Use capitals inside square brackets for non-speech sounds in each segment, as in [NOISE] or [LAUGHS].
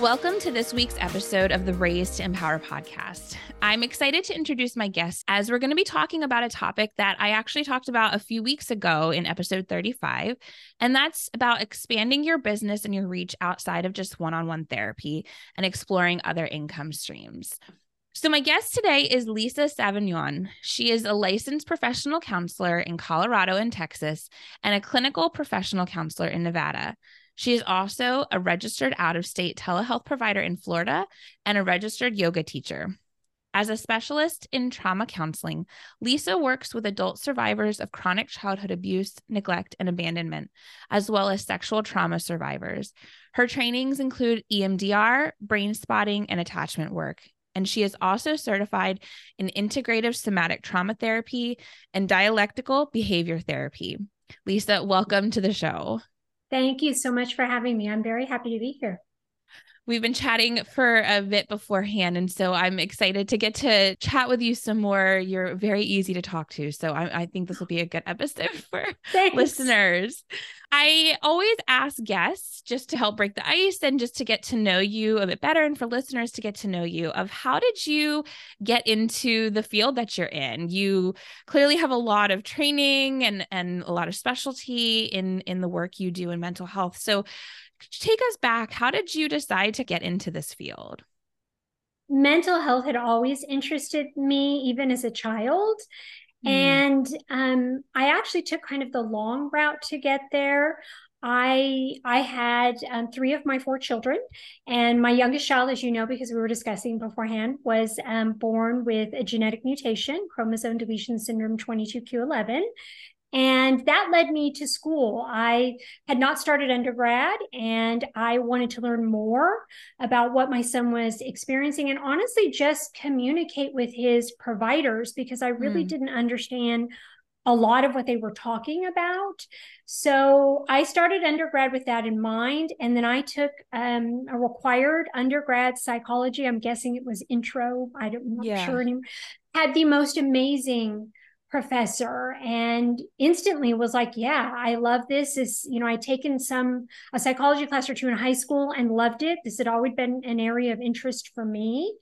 Welcome to this week's episode of the Raise to Empower podcast. I'm excited to introduce my guest as we're going to be talking about a topic that I actually talked about a few weeks ago in episode 35. And that's about expanding your business and your reach outside of just one on one therapy and exploring other income streams. So, my guest today is Lisa Savinon. She is a licensed professional counselor in Colorado and Texas and a clinical professional counselor in Nevada. She is also a registered out of state telehealth provider in Florida and a registered yoga teacher. As a specialist in trauma counseling, Lisa works with adult survivors of chronic childhood abuse, neglect, and abandonment, as well as sexual trauma survivors. Her trainings include EMDR, Brainspotting, and attachment work. And she is also certified in integrative somatic trauma therapy and dialectical behavior therapy. Lisa, welcome to the show. Thank you so much for having me. I'm very happy to be here. We've been chatting for a bit beforehand, and so I'm excited to get to chat with you some more. You're very easy to talk to, so I, I think this will be a good episode [LAUGHS] for Thanks. listeners. I always ask guests just to help break the ice and just to get to know you a bit better, and for listeners to get to know you of how did you get into the field that you're in? You clearly have a lot of training and and a lot of specialty in in the work you do in mental health. So take us back. How did you decide to get into this field? Mental health had always interested me, even as a child. Mm. And um, I actually took kind of the long route to get there. I I had um, three of my four children, and my youngest child, as you know, because we were discussing beforehand, was um, born with a genetic mutation, chromosome deletion syndrome 22q11, and that led me to school. I had not started undergrad and I wanted to learn more about what my son was experiencing and honestly just communicate with his providers because I really mm. didn't understand a lot of what they were talking about. So I started undergrad with that in mind. And then I took um, a required undergrad psychology. I'm guessing it was intro. I don't, I'm not yeah. sure anymore. Had the most amazing professor and instantly was like yeah i love this. Is you know i'd taken some a psychology class or two in high school and loved it. This had always been an area of interest for me.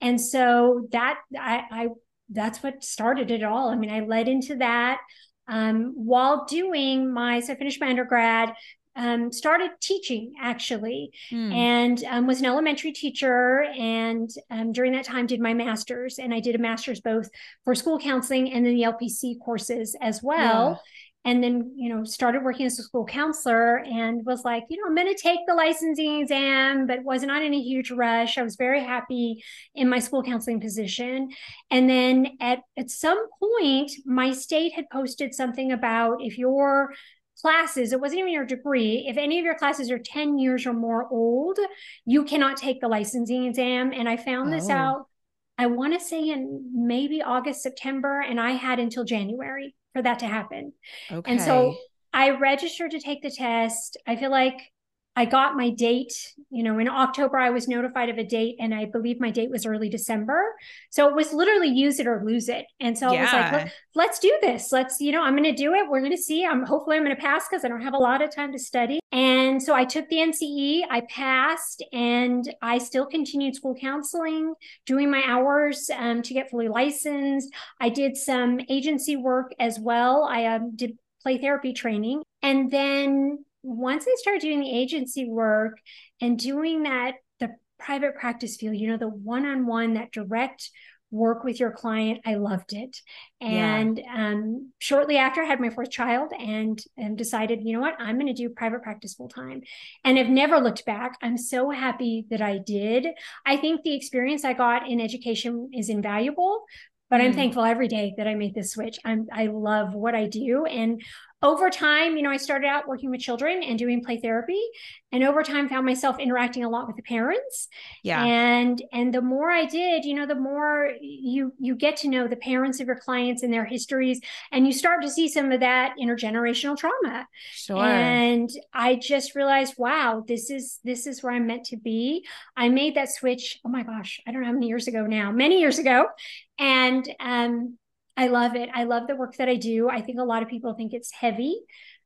And so that i, I that's what started it all. I mean i led into that um, while doing my so i finished my undergrad um, started teaching actually mm. and um, was an elementary teacher and um, during that time did my master's and i did a master's both for school counseling and then the lpc courses as well yeah. and then you know started working as a school counselor and was like you know i'm going to take the licensing exam but was not in a huge rush i was very happy in my school counseling position and then at at some point my state had posted something about if you're classes, it wasn't even your degree. If any of your classes are 10 years or more old, you cannot take the licensing exam. And I found this oh. out, I want to say in maybe August, September, and I had until January for that to happen. Okay. And so I registered to take the test. I feel like I got my date, you know, in October, I was notified of a date, and I believe my date was early December. So it was literally use it or lose it. And so yeah. I was like, Let, us do this. Let's, you know, I'm going to do it. We're going to see. I'm hopefully I'm going to pass because I don't have a lot of time to study. And so I took the NCE, I passed, and I still continued school counseling, doing my hours um, to get fully licensed. I did some agency work as well. I um, did play therapy training. And then once I started doing the agency work and doing that, the private practice field, you know, the one on one, that direct work with your client. I loved it. And yeah. um, shortly after, I had my fourth child and, and decided, you know what, I'm going to do private practice full time and I've never looked back. I'm so happy that I did. I think the experience I got in education is invaluable, but I'm mm. thankful every day that I made this switch. I'm I love what I do and over time, you know, I started out working with children and doing play therapy, and over time found myself interacting a lot with the parents. Yeah. And and the more I did, you know, the more you you get to know the parents of your clients and their histories, and you start to see some of that intergenerational trauma. Sure. And I just realized, wow, this is this is where I'm meant to be. I made that switch. Oh my gosh, I don't know how many years ago now, many years ago, and um I love it. I love the work that I do. I think a lot of people think it's heavy.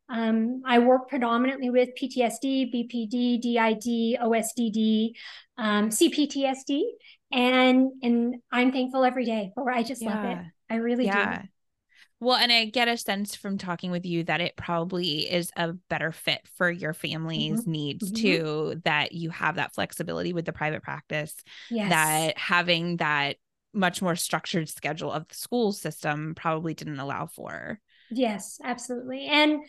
Um, I work predominantly with PTSD, BPD, DID, OSDD, um, CPTSD, and and I'm thankful every day for. I just yeah. love it. I really yeah. do. Well, and I get a sense from talking with you that it probably is a better fit for your family's mm-hmm. needs mm-hmm. too. That you have that flexibility with the private practice. Yes. That having that much more structured schedule of the school system probably didn't allow for. Yes, absolutely. And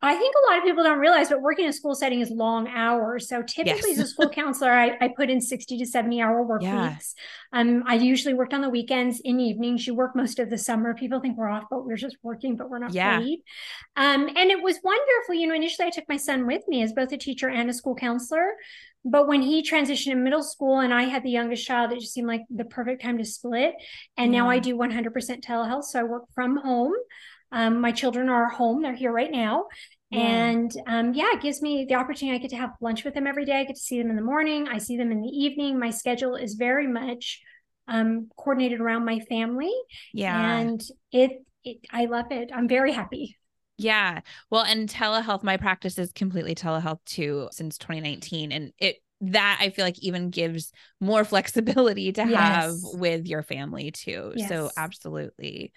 I think a lot of people don't realize, but working in a school setting is long hours. So typically, yes. as a school counselor, I, I, put in 60 to 70 hour work yeah. weeks. Um, I usually worked on the weekends, in evenings. You work most of the summer. People think we're off, but we're just working, but we're not yeah. paid. Um, and it was wonderful. You know, initially I took my son with me as both a teacher and a school counselor. But when he transitioned in middle school and I had the youngest child, it just seemed like the perfect time to split. And yeah. now I do 100% telehealth. So I work from home. Um, my children are home, they're here right now. Yeah. And um, yeah, it gives me the opportunity. I get to have lunch with them every day. I get to see them in the morning. I see them in the evening. My schedule is very much um, coordinated around my family. Yeah. And it, it, I love it. I'm very happy. Yeah. Well, and telehealth, my practice is completely telehealth too since 2019. And it, that I feel like even gives more [LAUGHS] flexibility to yes. have with your family too. Yes. So, absolutely.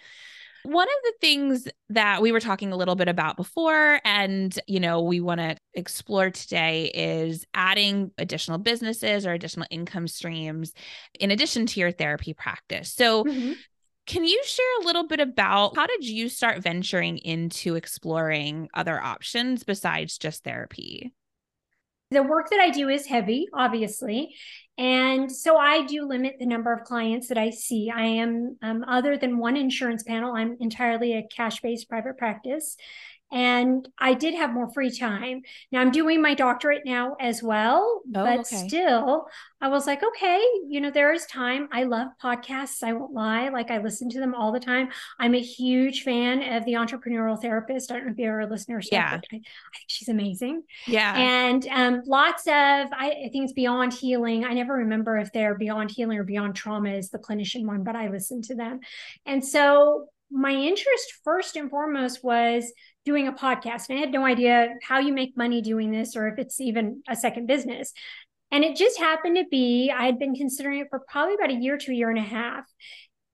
One of the things that we were talking a little bit about before, and you know, we want to explore today is adding additional businesses or additional income streams in addition to your therapy practice. So, mm-hmm. Can you share a little bit about how did you start venturing into exploring other options besides just therapy? The work that I do is heavy, obviously. And so I do limit the number of clients that I see. I am, um, other than one insurance panel, I'm entirely a cash based private practice and I did have more free time. Now I'm doing my doctorate now as well, oh, but okay. still, I was like, okay, you know, there is time. I love podcasts. I won't lie. Like I listen to them all the time. I'm a huge fan of the entrepreneurial therapist. I don't know if you're a listener. Yeah. I, I, think she's amazing. Yeah. And um, lots of, I, I think it's Beyond Healing. I never remember if they're Beyond Healing or Beyond Trauma is the clinician one, but I listen to them. And so my interest first and foremost was doing a podcast. And I had no idea how you make money doing this or if it's even a second business. And it just happened to be, I had been considering it for probably about a year to a year and a half.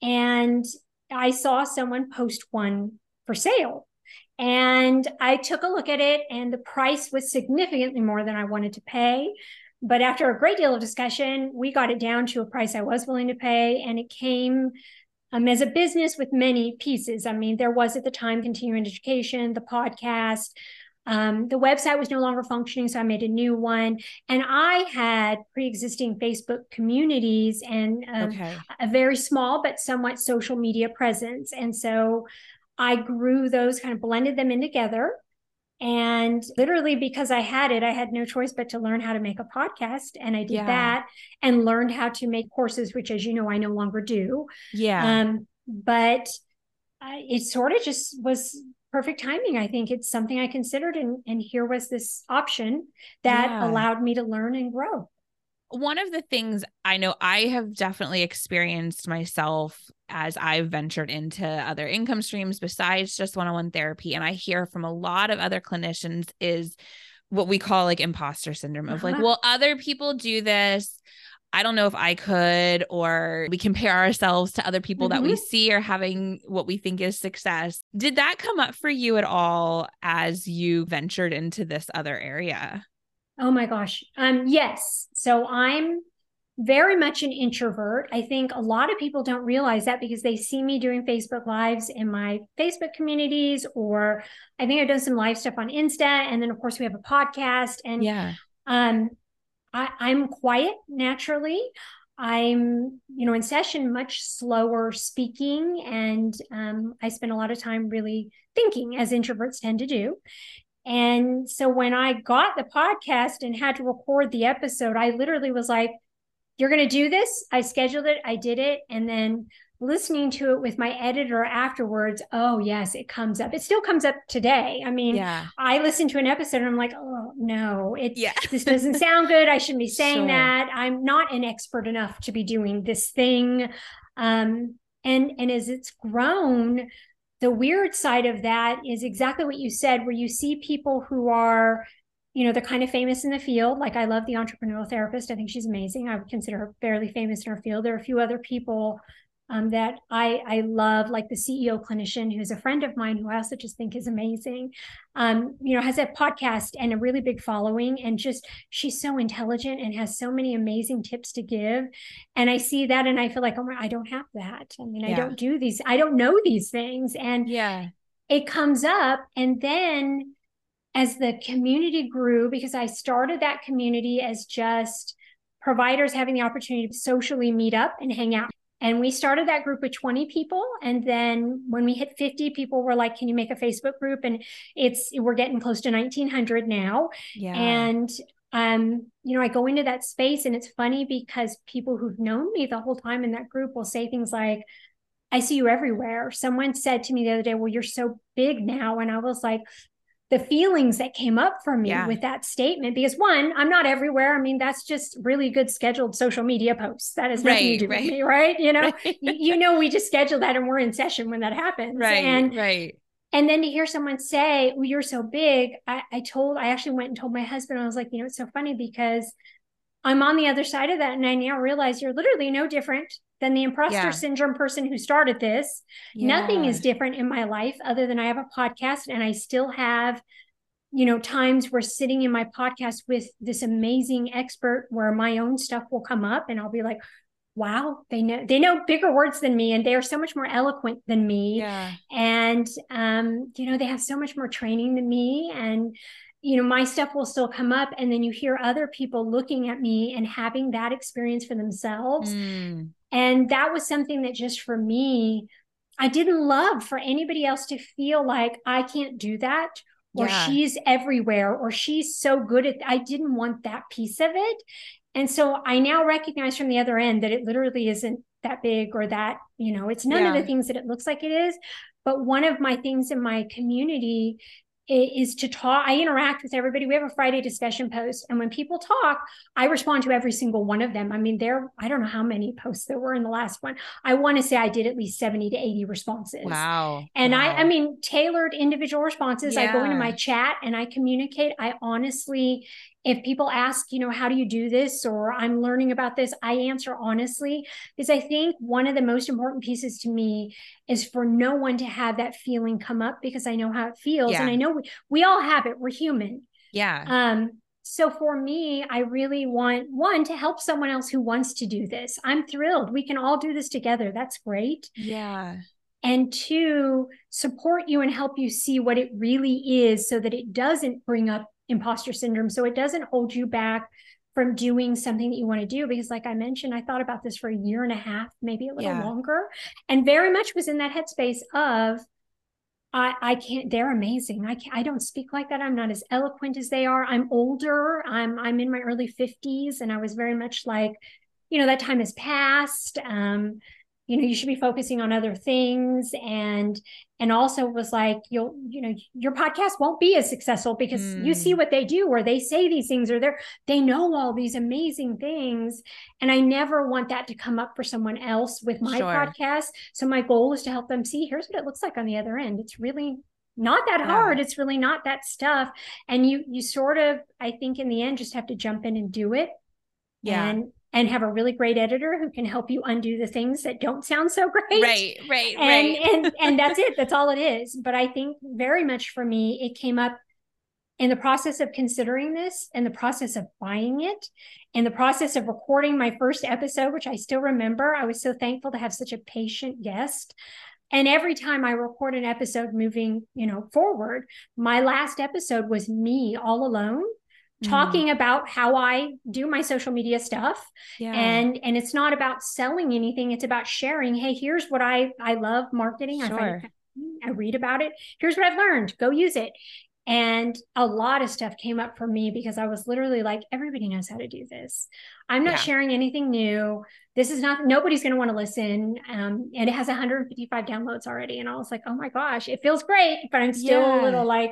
And I saw someone post one for sale. And I took a look at it, and the price was significantly more than I wanted to pay. But after a great deal of discussion, we got it down to a price I was willing to pay. And it came um, as a business with many pieces. I mean, there was at the time continuing education, the podcast. Um, the website was no longer functioning, so I made a new one. And I had pre existing Facebook communities and um, okay. a very small but somewhat social media presence. And so I grew those, kind of blended them in together. And literally, because I had it, I had no choice but to learn how to make a podcast. And I did yeah. that and learned how to make courses, which, as you know, I no longer do. Yeah. Um, but I, it sort of just was perfect timing. I think it's something I considered, and, and here was this option that yeah. allowed me to learn and grow one of the things I know I have definitely experienced myself as I've ventured into other income streams besides just one on one therapy, and I hear from a lot of other clinicians is what we call like imposter syndrome of like, uh-huh. well, other people do this. I don't know if I could, or we compare ourselves to other people mm-hmm. that we mm-hmm. see are having what we think is success. Did that come up for you at all as you ventured into this other area? Oh my gosh. Um yes. So I'm very much an introvert. I think a lot of people don't realize that because they see me doing Facebook Lives in my Facebook communities, or I think I've done some live stuff on Insta. And then, of course, we have a podcast. And yeah. um, I, I'm quiet naturally. I'm, you know, in session much slower speaking, and um, I spend a lot of time really thinking, as introverts tend to do. And so when I got the podcast and had to record the episode, I literally was like, You're going to do this? I scheduled it, I did it. And then listening to it with my editor afterwards, oh, yes, it comes up. It still comes up today. I mean, yeah. I listen to an episode and I'm like, Oh, no, it, yeah. this doesn't sound good. I shouldn't be [LAUGHS] saying sure. that. I'm not an expert enough to be doing this thing. Um, and, and as it's grown, the weird side of that is exactly what you said, where you see people who are, you know, they're kind of famous in the field. Like I love the entrepreneurial therapist. I think she's amazing. I would consider her fairly famous in her field. There are a few other people um, that I I love, like the CEO clinician, who's a friend of mine, who I also just think is amazing. Um, you know, has a podcast and a really big following, and just she's so intelligent and has so many amazing tips to give. And I see that, and I feel like, oh my, I don't have that. I mean, yeah. I don't do these. I don't know these things, and yeah, it comes up, and then as the community grew, because I started that community as just providers having the opportunity to socially meet up and hang out and we started that group with 20 people. And then when we hit 50, people were like, Can you make a Facebook group? And it's, we're getting close to 1900 now. Yeah. And, um, you know, I go into that space and it's funny because people who've known me the whole time in that group will say things like, I see you everywhere. Someone said to me the other day, Well, you're so big now. And I was like, the feelings that came up for me yeah. with that statement because one i'm not everywhere i mean that's just really good scheduled social media posts that has nothing right, to do right. with me right you know [LAUGHS] right. you, you, know we just schedule that and we're in session when that happens right and right and then to hear someone say well you're so big I, I told i actually went and told my husband i was like you know it's so funny because i'm on the other side of that and i now realize you're literally no different than the imposter yeah. syndrome person who started this. Yeah. Nothing is different in my life other than I have a podcast and I still have you know times where sitting in my podcast with this amazing expert where my own stuff will come up and I'll be like wow they know they know bigger words than me and they are so much more eloquent than me yeah. and um you know they have so much more training than me and you know my stuff will still come up and then you hear other people looking at me and having that experience for themselves mm. And that was something that just for me, I didn't love for anybody else to feel like I can't do that or yeah. she's everywhere or she's so good at I didn't want that piece of it. And so I now recognize from the other end that it literally isn't that big or that, you know, it's none yeah. of the things that it looks like it is. But one of my things in my community is to talk. I interact with everybody. We have a Friday discussion post. And when people talk, I respond to every single one of them. I mean, there, I don't know how many posts there were in the last one. I want to say I did at least 70 to 80 responses. Wow. And wow. I, I mean, tailored individual responses. Yeah. I go into my chat and I communicate. I honestly if people ask, you know, how do you do this or I'm learning about this, I answer honestly because I think one of the most important pieces to me is for no one to have that feeling come up because I know how it feels yeah. and I know we, we all have it. We're human. Yeah. Um so for me, I really want one to help someone else who wants to do this. I'm thrilled. We can all do this together. That's great. Yeah and two, support you and help you see what it really is so that it doesn't bring up imposter syndrome. So it doesn't hold you back from doing something that you want to do. Because, like I mentioned, I thought about this for a year and a half, maybe a little yeah. longer, and very much was in that headspace of, I, I can't, they're amazing. I can't, I don't speak like that. I'm not as eloquent as they are. I'm older. I'm, I'm in my early 50s. And I was very much like, you know, that time has passed. Um, you know you should be focusing on other things and and also was like you'll you know your podcast won't be as successful because mm. you see mm. what they do or they say these things or they're they know all these amazing things and i never want that to come up for someone else with my sure. podcast so my goal is to help them see here's what it looks like on the other end it's really not that hard it's really not that stuff and you you sort of i think in the end just have to jump in and do it yeah. and and have a really great editor who can help you undo the things that don't sound so [LAUGHS] great. Right, right, and, right. and [LAUGHS] and that's it. That's all it is. But I think very much for me, it came up in the process of considering this, in the process of buying it, in the process of recording my first episode, which I still remember, I was so thankful to have such a patient guest. And every time I record an episode moving, you know, forward, my last episode was me all alone mm. talking about how I do my social media stuff. Yeah. And and it's not about selling anything, it's about sharing, hey, here's what I I love marketing. Sure. I I read about it. Here's what I've learned. Go use it. And a lot of stuff came up for me because I was literally like, everybody knows how to do this. I'm not yeah. sharing anything new. This is not, nobody's going to want to listen. Um, and it has 155 downloads already. And I was like, oh my gosh, it feels great, but I'm still yeah. a little like,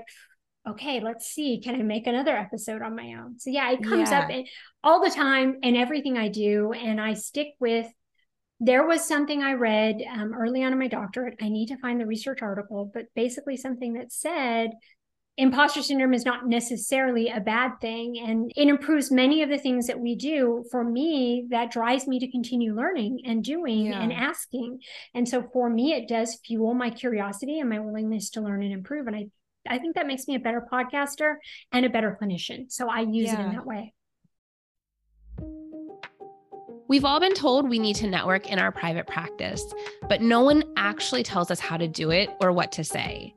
okay, let's see. Can I make another episode on my own? So yeah, it comes yeah. up in, all the time in everything I do. And I stick with there was something I read um, early on in my doctorate. I need to find the research article, but basically something that said imposter syndrome is not necessarily a bad thing and it improves many of the things that we do for me that drives me to continue learning and doing yeah. and asking and so for me it does fuel my curiosity and my willingness to learn and improve and i i think that makes me a better podcaster and a better clinician so i use yeah. it in that way We've all been told we need to network in our private practice, but no one actually tells us how to do it or what to say.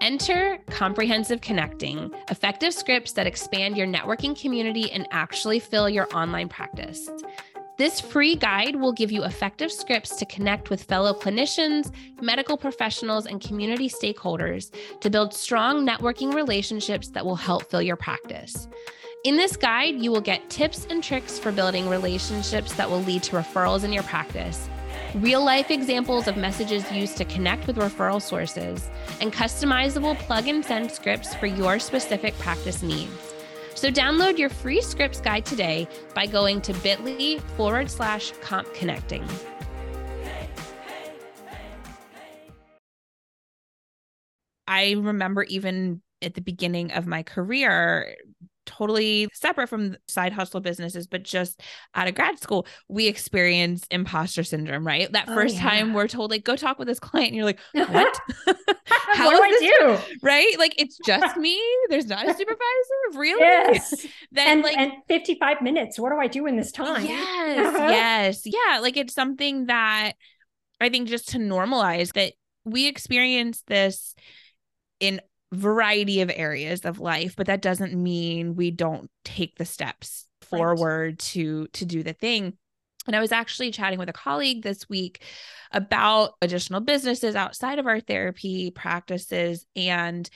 Enter Comprehensive Connecting, effective scripts that expand your networking community and actually fill your online practice. This free guide will give you effective scripts to connect with fellow clinicians, medical professionals, and community stakeholders to build strong networking relationships that will help fill your practice. In this guide, you will get tips and tricks for building relationships that will lead to referrals in your practice real life examples of messages used to connect with referral sources, and customizable plug and send scripts for your specific practice needs. So download your free scripts guide today by going to bit.ly forward slash comp connecting. I remember even at the beginning of my career totally separate from side hustle businesses, but just out of grad school, we experience imposter syndrome, right? That oh, first oh, yeah. time we're told, like, go talk with this client, and you're like, [LAUGHS] what? [LAUGHS] How what do I do? Right? Like, it's just [LAUGHS] me. There's not a supervisor. Really? Yes. then, and, like, and 55 minutes. What do I do in this time? Yes. Uh-huh. Yes. Yeah. Like, it's something that I think just to normalize that we experience this in variety of areas of life but that doesn't mean we don't take the steps forward right. to to do the thing and I was actually chatting with a colleague this week about additional businesses outside of our therapy practices. And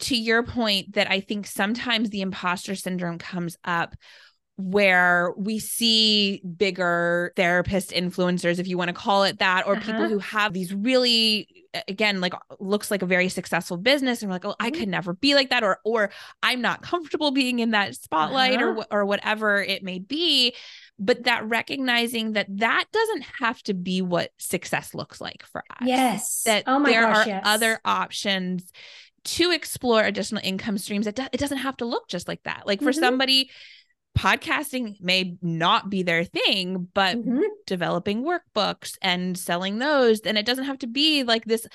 to your point, that I think sometimes the imposter syndrome comes up where we see bigger therapist influencers, if you want to call it that, or uh-huh. people who have these really again like looks like a very successful business and we're like oh i mm-hmm. could never be like that or or i'm not comfortable being in that spotlight uh-huh. or or whatever it may be but that recognizing that that doesn't have to be what success looks like for us yes that oh there gosh, are yes. other options to explore additional income streams it, do- it doesn't have to look just like that like for mm-hmm. somebody podcasting may not be their thing, but mm-hmm. developing workbooks and selling those, and it doesn't have to be like this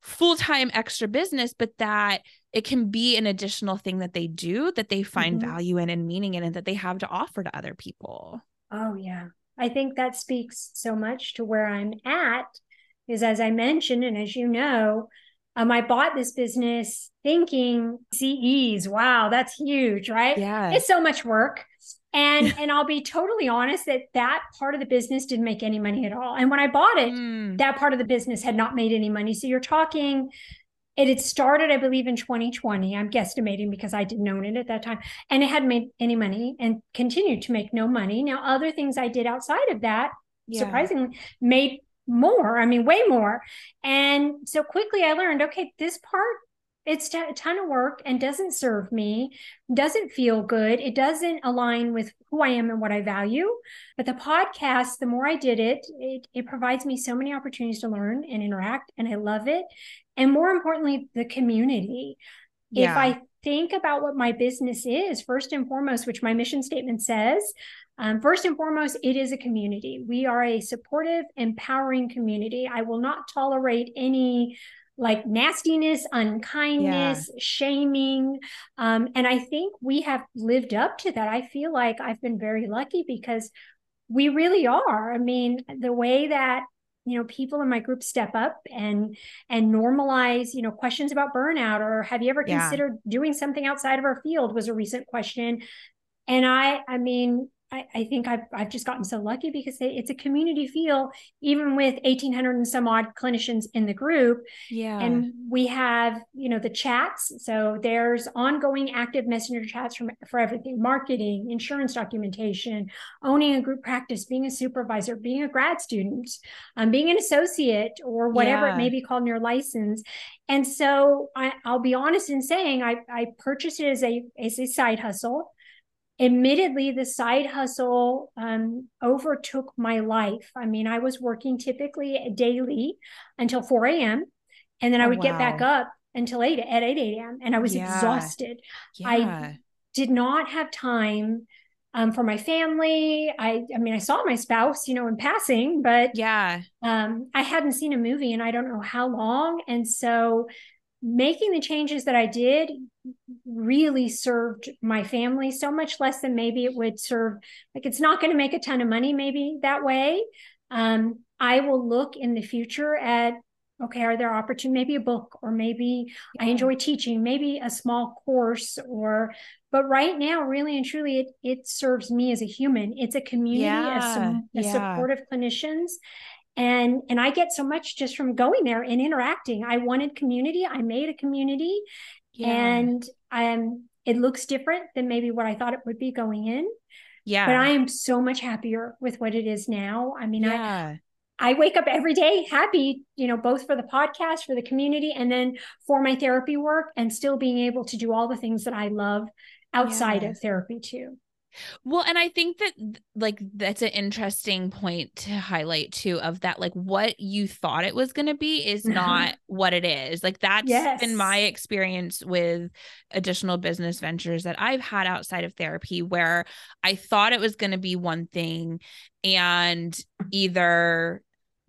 full time extra business, but that it can be an additional thing that they do that they find mm-hmm. value in and meaning in and that they have to offer to other people. Oh, yeah. I think that speaks so much to where I'm at. Is as I mentioned, and as you know, um, I bought this business thinking CEs, wow, that's huge, right? Yeah. It's so much work. And [LAUGHS] and I'll be totally honest that that part of the business didn't make any money at all. And when I bought it, mm. that part of the business had not made any money. So you're talking it had started, I believe, in 2020. I'm guesstimating because I didn't own it at that time. And it hadn't made any money and continued to make no money. Now, other things I did outside of that, yeah. surprisingly, made more. I mean, way more. And so quickly I learned okay, this part it's a ton of work and doesn't serve me, doesn't feel good. It doesn't align with who I am and what I value. But the podcast, the more I did it, it, it provides me so many opportunities to learn and interact, and I love it. And more importantly, the community. Yeah. If I think about what my business is, first and foremost, which my mission statement says, um, first and foremost, it is a community. We are a supportive, empowering community. I will not tolerate any like nastiness, unkindness, yeah. shaming. Um, and I think we have lived up to that. I feel like I've been very lucky because we really are. I mean, the way that you know people in my group step up and and normalize you know questions about burnout or have you ever yeah. considered doing something outside of our field was a recent question and i i mean I, I think I've, I've just gotten so lucky because it's a community feel, even with 1800 and some odd clinicians in the group. Yeah. And we have, you know, the chats. So there's ongoing active messenger chats from, for everything marketing, insurance documentation, owning a group practice, being a supervisor, being a grad student, um, being an associate, or whatever yeah. it may be called in your license. And so I, will be honest in saying I, I purchased it as a, as a side hustle admittedly the side hustle um, overtook my life i mean i was working typically daily until 4 a.m and then oh, i would wow. get back up until 8 at 8 a.m and i was yeah. exhausted yeah. i did not have time um, for my family i i mean i saw my spouse you know in passing but yeah um, i hadn't seen a movie and i don't know how long and so making the changes that I did really served my family so much less than maybe it would serve like it's not going to make a ton of money maybe that way um, i will look in the future at okay are there opportunities maybe a book or maybe yeah. i enjoy teaching maybe a small course or but right now really and truly it, it serves me as a human it's a community yeah. a, a yeah. supportive clinicians and and i get so much just from going there and interacting. I wanted community. I made a community. Yeah. and um it looks different than maybe what i thought it would be going in. Yeah. But i am so much happier with what it is now. I mean yeah. i i wake up every day happy you know both for the podcast for the community and then for my therapy work and still being able to do all the things that i love outside yeah. of therapy too well, and I think that like that's an interesting point to highlight too of that like what you thought it was going to be is not [LAUGHS] what it is. Like that's yes. been my experience with additional business ventures that I've had outside of therapy where I thought it was going to be one thing and either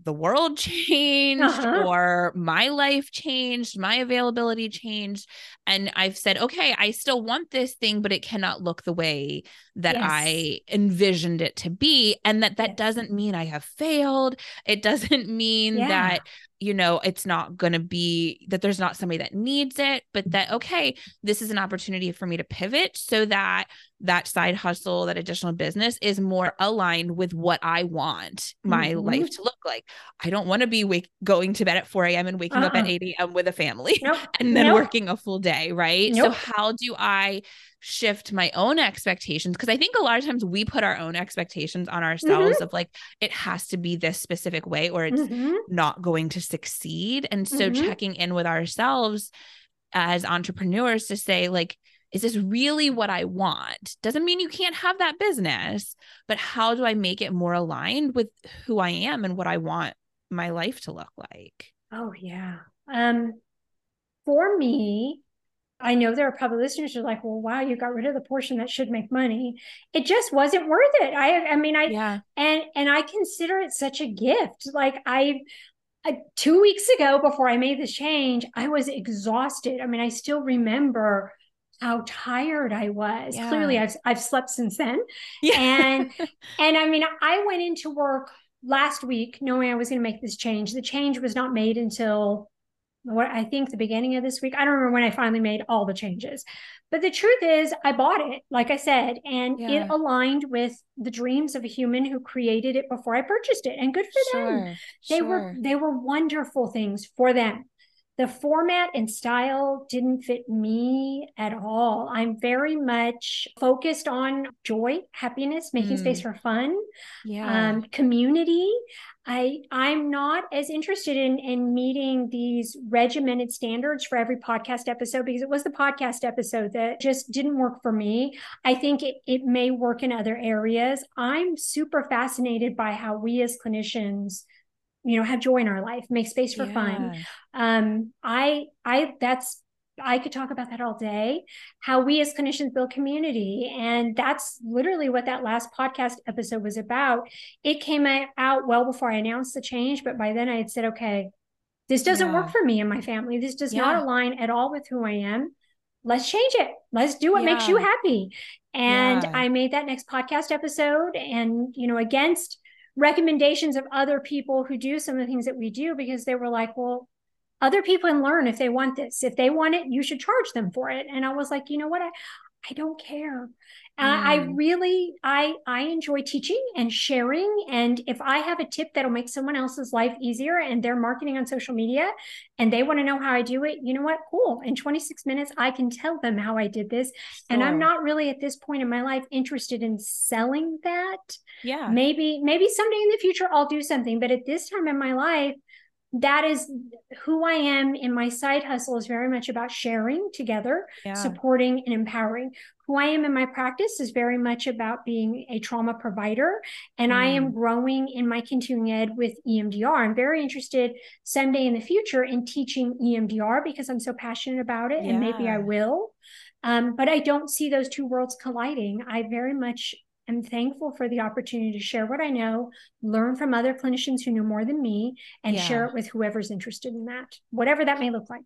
the world [LAUGHS] changed uh-huh. or my life changed, my availability changed. And I've said, okay, I still want this thing, but it cannot look the way that yes. I envisioned it to be. And that that yes. doesn't mean I have failed. It doesn't mean yeah. that you know, it's not going to be that there's not somebody that needs it, but that, okay, this is an opportunity for me to pivot so that that side hustle, that additional business is more aligned with what I want my mm-hmm. life to look like. I don't want to be wake- going to bed at 4 a.m. and waking uh-uh. up at uh-uh. 8 a.m. with a family nope. [LAUGHS] and then nope. working a full day, right? Nope. So, how do I shift my own expectations because I think a lot of times we put our own expectations on ourselves mm-hmm. of like it has to be this specific way or it's mm-hmm. not going to succeed. And so mm-hmm. checking in with ourselves as entrepreneurs to say like is this really what I want? Doesn't mean you can't have that business, but how do I make it more aligned with who I am and what I want my life to look like? Oh yeah. Um for me, I know there are probably listeners who are like, well, wow, you got rid of the portion that should make money. It just wasn't worth it. I I mean, I yeah. and and I consider it such a gift. Like I two weeks ago before I made this change, I was exhausted. I mean, I still remember how tired I was. Yeah. Clearly, I've I've slept since then. Yeah. And [LAUGHS] and I mean, I went into work last week knowing I was going to make this change. The change was not made until what I think the beginning of this week. I don't remember when I finally made all the changes. But the truth is I bought it, like I said, and yeah. it aligned with the dreams of a human who created it before I purchased it. And good for sure, them. They sure. were they were wonderful things for them. The format and style didn't fit me at all. I'm very much focused on joy, happiness, making mm. space for fun, yeah. um, community. I I'm not as interested in in meeting these regimented standards for every podcast episode because it was the podcast episode that just didn't work for me. I think it it may work in other areas. I'm super fascinated by how we as clinicians you know have joy in our life make space for yeah. fun um i i that's I could talk about that all day. How we as clinicians build community. And that's literally what that last podcast episode was about. It came out well before I announced the change, but by then I had said, okay, This doesn't yeah. work for me and my family. This does yeah. not align at all with who I am. Let's change it. Let's do what yeah. makes you happy. And I made that next podcast episode and, you know, against recommendations of other people who do some of the things that we do because they were like, well, other people can learn if they want this. If they want it, you should charge them for it. And I was like, you know what? I, I don't care. Uh, I mm. really, I, I enjoy teaching and sharing. And if I have a tip that'll make someone else's life easier and they're marketing on social media and they want to know how I do it, you know what? Cool. In 26 minutes, I can tell them how I did this. Sure. And I'm not really at this point in my life interested in selling that. Yeah. Maybe, maybe someday in the future I'll do something. But at this time in my life, that is who I am in my side hustle is very much about sharing together, yeah. supporting and empowering. Who I am in my practice is very much about being a trauma provider. And mm. I am mm. growing in my continuing ed with EMDR. I'm very interested someday in the future in teaching EMDR because I'm so passionate about it yeah. and maybe I will. Um, but I don't see those two worlds colliding. I very much I'm thankful for the opportunity to share what I know, learn from other clinicians who know more than me, and yeah. share it with whoever's interested in that, whatever that may look like.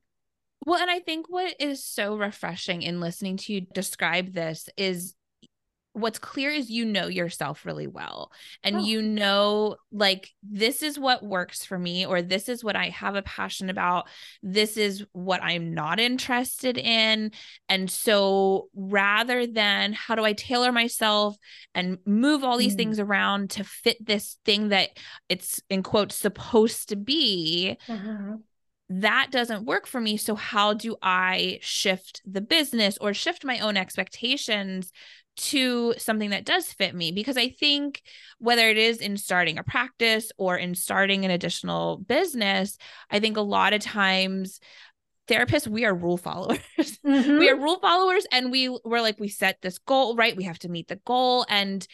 Well, and I think what is so refreshing in listening to you describe this is what's clear is you know yourself really well and oh. you know like this is what works for me or this is what I have a passion about this is what I'm not interested in and so rather than how do I tailor myself and move all these mm. things around to fit this thing that it's in quotes supposed to be uh-huh that doesn't work for me. So, how do I shift the business or shift my own expectations to something that does fit me because I think whether it is in starting a practice or in starting an additional business, I think a lot of times therapists we are rule followers [LAUGHS] mm-hmm. we are rule followers and we we're like we set this goal right we have to meet the goal and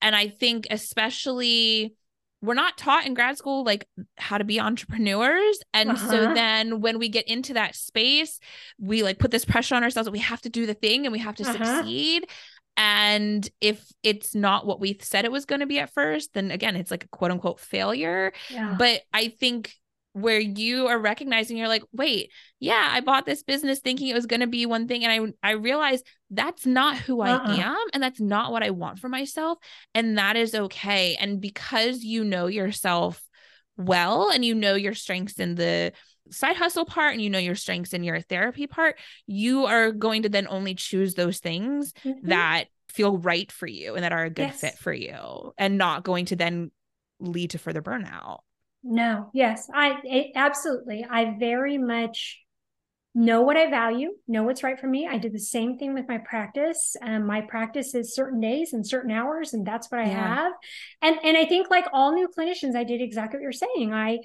and i think especially we're not taught in grad school like how to be entrepreneurs and uh-huh. so then when we get into that space we like put this pressure on ourselves that we have to do the thing and we have to uh-huh. succeed and if it's not what we said it was going to be at first, then again, it's like a quote unquote failure. Yeah. But I think where you are recognizing you're like wait yeah i bought this business thinking it was going to be one thing and i i realized that's not who uh-uh. i am and that's not what i want for myself and that is okay and because you know yourself well and you know your strengths and the side hustle part and you know your strengths and your therapy part, you are going to then only choose those things mm-hmm. that feel right for you and that are a good yes. fit for you and not going to then lead to further burnout. No, yes, I it, absolutely. I very much know what I value, know what's right for me. I did the same thing with my practice. Um, my practice is certain days and certain hours, and that's what I yeah. have. And and I think like all new clinicians, I did exactly what you're saying. I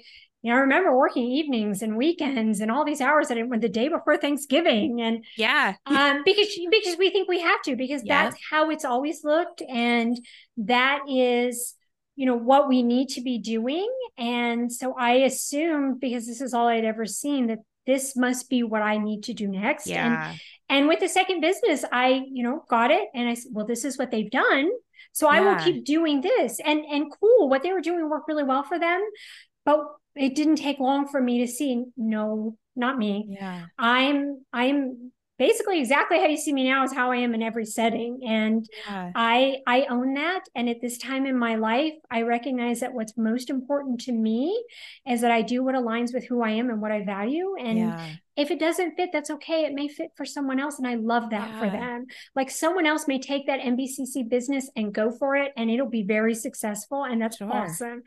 you know, I remember working evenings and weekends and all these hours that I went the day before Thanksgiving. And yeah, um, because because we think we have to, because yeah. that's how it's always looked, and that is, you know, what we need to be doing. And so I assumed because this is all I'd ever seen that this must be what I need to do next. Yeah. And, and with the second business, I, you know, got it. And I said, well, this is what they've done. So yeah. I will keep doing this. And and cool, what they were doing worked really well for them. But it didn't take long for me to see no not me yeah i'm i'm basically exactly how you see me now is how i am in every setting and yeah. i i own that and at this time in my life i recognize that what's most important to me is that i do what aligns with who i am and what i value and yeah. if it doesn't fit that's okay it may fit for someone else and i love that yeah. for them like someone else may take that nbcc business and go for it and it'll be very successful and that's sure. awesome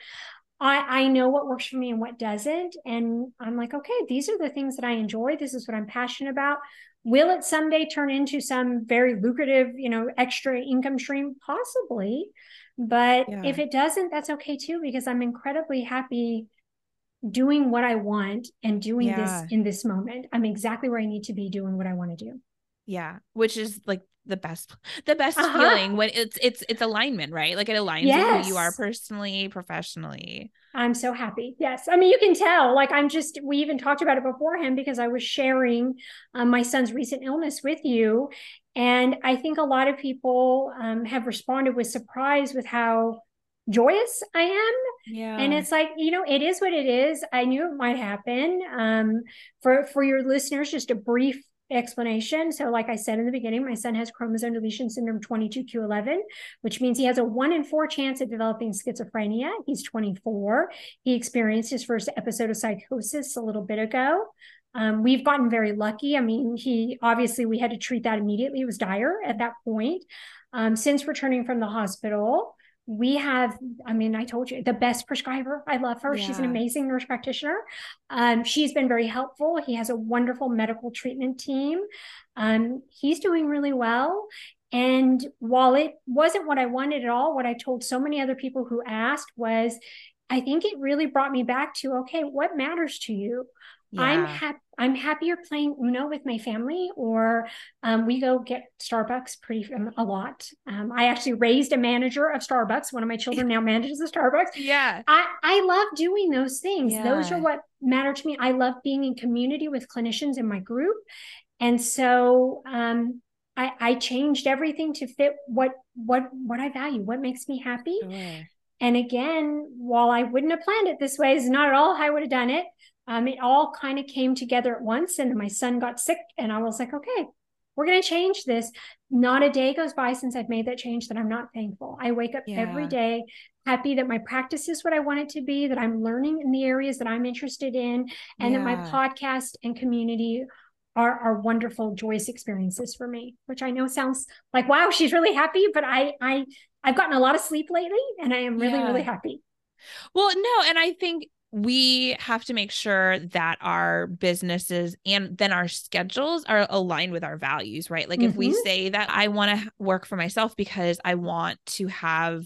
I, I know what works for me and what doesn't. And I'm like, okay, these are the things that I enjoy. This is what I'm passionate about. Will it someday turn into some very lucrative, you know, extra income stream? Possibly. But yeah. if it doesn't, that's okay too, because I'm incredibly happy doing what I want and doing yeah. this in this moment. I'm exactly where I need to be doing what I want to do. Yeah. Which is like the best the best uh-huh. feeling when it's it's it's alignment right like it aligns yes. with who you are personally professionally i'm so happy yes i mean you can tell like i'm just we even talked about it beforehand because i was sharing um, my son's recent illness with you and i think a lot of people um, have responded with surprise with how joyous I am. Yeah. And it's like, you know, it is what it is. I knew it might happen. Um, for for your listeners, just a brief explanation. So, like I said in the beginning, my son has chromosome deletion syndrome 22q11, which means he has a one in four chance of developing schizophrenia. He's 24. He experienced his first episode of psychosis a little bit ago. Um, we've gotten very lucky. I mean, he obviously we had to treat that immediately. It was dire at that point. Um, since returning from the hospital, we have i mean i told you the best prescriber. I love her. Yeah. she's an amazing nurse practitioner. Um, she's been very helpful. He has a wonderful medical treatment team. Um, he's doing really well. And while it wasn't what i wanted at all what i told so many other people who asked was i think it really brought me back to okay what matters to you yeah. I'm happy. I'm happier playing Uno with my family, or um, we go get Starbucks pretty um, a lot. Um, I actually raised a manager of Starbucks. One of my children now manages a Starbucks. Yeah, I I love doing those things. Yeah. Those are what matter to me. I love being in community with clinicians in my group, and so um, I I changed everything to fit what what what I value, what makes me happy. Sure. And again, while I wouldn't have planned it this way, is not at all how I would have done it. Um, it all kind of came together at once, and my son got sick, and I was like, okay, we're going to change this. Not a day goes by since I've made that change that I'm not thankful. I wake up yeah. every day happy that my practice is what I want it to be, that I'm learning in the areas that I'm interested in, and yeah. that my podcast and community are, are wonderful, joyous experiences for me, which I know sounds like, wow, she's really happy, but I, I, I've gotten a lot of sleep lately and I am really, yeah. really happy. Well, no, and I think we have to make sure that our businesses and then our schedules are aligned with our values, right? Like mm-hmm. if we mm-hmm. say that I want to work for myself because I want to have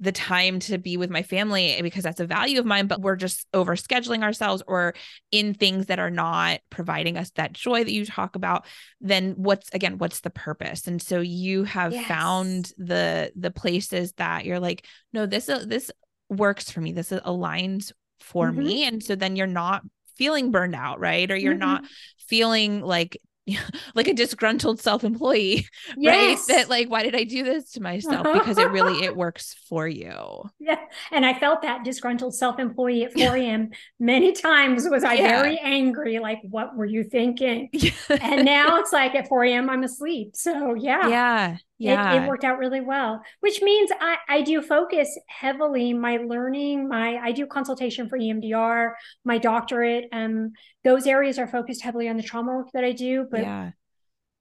the time to be with my family because that's a value of mine, but we're just over scheduling ourselves or in things that are not providing us that joy that you talk about, then what's again, what's the purpose? And so you have yes. found the the places that you're like, no, this uh, this works for me. This aligns for mm-hmm. me. And so then you're not feeling burned out, right? Or you're mm-hmm. not feeling like [LAUGHS] like a disgruntled self-employee yes. [LAUGHS] right that like why did i do this to myself because it really it [LAUGHS] works for you yeah and i felt that disgruntled self-employee at 4 a.m many times was i yeah. very angry like what were you thinking and now it's like at 4 a.m i'm asleep so yeah yeah yeah. It, it, worked out really well, which means I, I do focus heavily my learning, my I do consultation for EMDR, my doctorate. Um, those areas are focused heavily on the trauma work that I do. But yeah.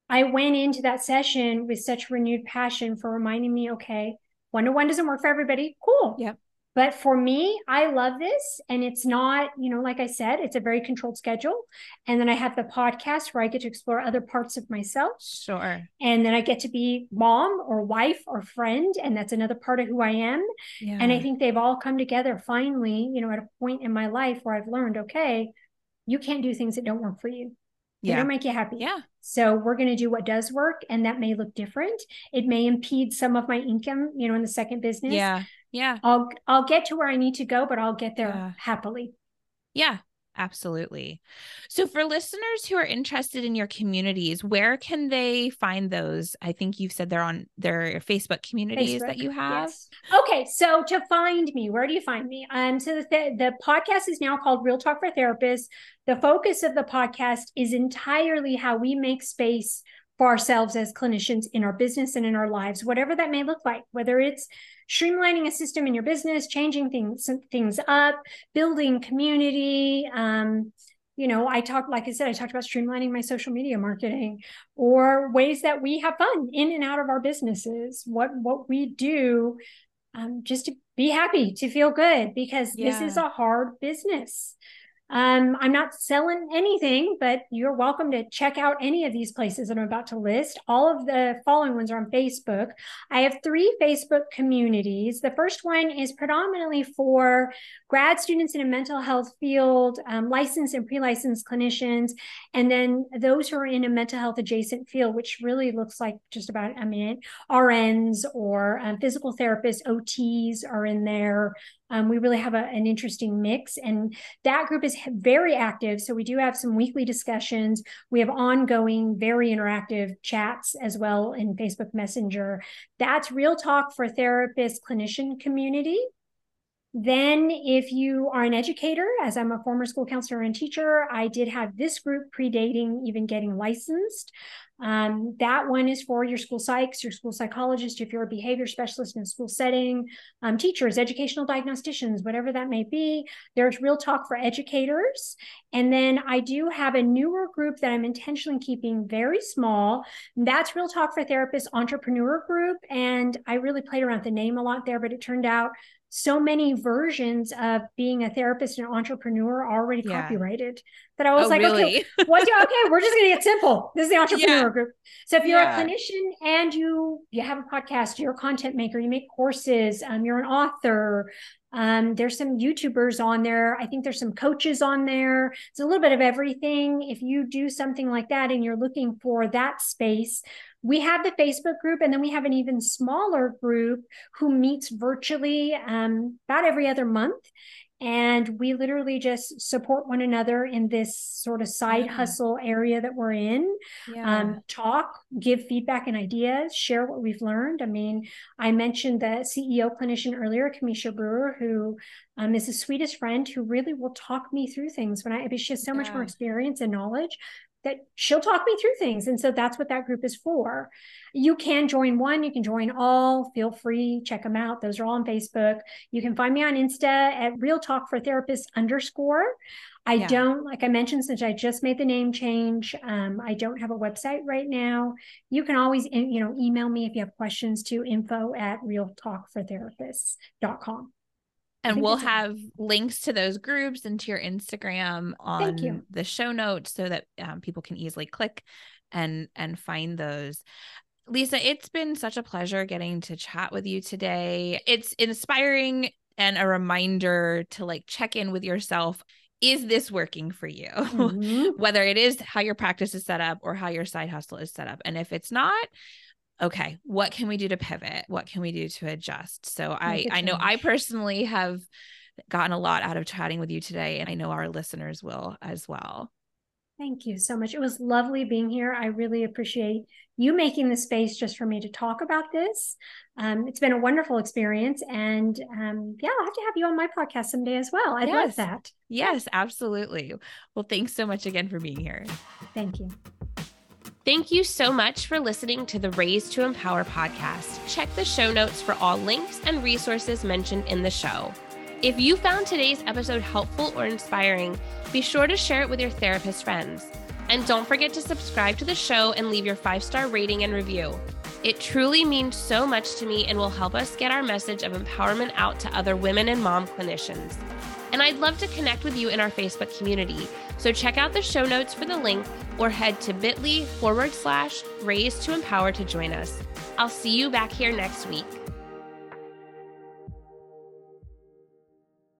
I went into that session with such renewed passion for reminding me, okay, one to one doesn't work for everybody. Cool. Yep. But for me, I love this. And it's not, you know, like I said, it's a very controlled schedule. And then I have the podcast where I get to explore other parts of myself. Sure. And then I get to be mom or wife or friend. And that's another part of who I am. Yeah. And I think they've all come together finally, you know, at a point in my life where I've learned, okay, you can't do things that don't work for you. They yeah. don't make you happy. Yeah. So we're going to do what does work. And that may look different. It may impede some of my income, you know, in the second business. Yeah yeah. I'll i'll get to where i need to go but i'll get there yeah. happily. Yeah absolutely. So for listeners who are interested in your communities where can they find those? I think you've said they're on their facebook communities facebook, that you have. yes. okay so to find me where do you find me? Um so the, the podcast is now called real talk for therapists. The focus of the podcast is entirely how we make space for ourselves as clinicians in our business and in our lives whatever that may look like whether it's streamlining a system in your business, changing things things up, building community. Um, you know, I talked, like I said, I talked about streamlining my social media marketing or ways that we have fun in and out of our businesses. What what we do um, just to be happy, to feel good, because yeah. this is a hard business. Um, I'm not selling anything, but you're welcome to check out any of these places that I'm about to list. All of the following ones are on Facebook. I have three Facebook communities. The first one is predominantly for grad students in a mental health field, um, licensed and pre licensed clinicians, and then those who are in a mental health adjacent field, which really looks like just about, I mean, RNs or um, physical therapists, OTs are in there. Um, we really have a, an interesting mix, and that group is very active. So we do have some weekly discussions. We have ongoing, very interactive chats as well in Facebook Messenger. That's Real Talk for Therapist Clinician Community. Then, if you are an educator, as I'm a former school counselor and teacher, I did have this group predating even getting licensed. Um, that one is for your school psychs, your school psychologist, if you're a behavior specialist in a school setting, um, teachers, educational diagnosticians, whatever that may be. There's Real Talk for educators. And then I do have a newer group that I'm intentionally keeping very small. That's Real Talk for Therapists Entrepreneur Group. And I really played around the name a lot there, but it turned out so many versions of being a therapist and entrepreneur already yeah. copyrighted that I was oh, like, really? okay, [LAUGHS] what do [LAUGHS] okay, we're just gonna get simple. This is the entrepreneur yeah. group. So if you're yeah. a clinician and you you have a podcast, you're a content maker, you make courses, um, you're an author, um, there's some YouTubers on there. I think there's some coaches on there. It's a little bit of everything. If you do something like that and you're looking for that space, we have the Facebook group, and then we have an even smaller group who meets virtually um, about every other month. And we literally just support one another in this sort of side yeah. hustle area that we're in. Yeah. Um, talk, give feedback and ideas, share what we've learned. I mean, I mentioned the CEO clinician earlier, Kamisha Brewer, who um, is the sweetest friend who really will talk me through things when I, she has so yeah. much more experience and knowledge that she'll talk me through things. And so that's what that group is for. You can join one, you can join all. Feel free, check them out. Those are all on Facebook. You can find me on Insta at Real Talk for Therapists underscore. I yeah. don't, like I mentioned, since I just made the name change, um, I don't have a website right now. You can always, you know, email me if you have questions to info at realtalkfortherapists.com. And we'll have links to those groups and to your Instagram on you. the show notes so that um, people can easily click and and find those. Lisa, it's been such a pleasure getting to chat with you today. It's inspiring and a reminder to like check in with yourself. Is this working for you? [LAUGHS] Mm-hmm. Whether it is how your practice is set up or how your side hustle is set up. And if it's not, okay, what can we do to pivot? What can we do to adjust? So I I know I personally have gotten a lot out of chatting with you today and I know our listeners will as well. Thank you so much. It was lovely being here. I really appreciate you making the space just for me to talk about this. Um, it's been a wonderful experience. And um, yeah, I'll have to have you on my podcast someday as well. I'd yes. love that. Yes, absolutely. Well, thanks so much again for being here. Thank you. Thank you so much for listening to the Raise to Empower podcast. Check the show notes for all links and resources mentioned in the show. If you found today's episode helpful or inspiring, be sure to share it with your therapist friends. And don't forget to subscribe to the show and leave your five star rating and review. It truly means so much to me and will help us get our message of empowerment out to other women and mom clinicians. And I'd love to connect with you in our Facebook community. So check out the show notes for the link or head to bit.ly forward slash raise to empower to join us. I'll see you back here next week.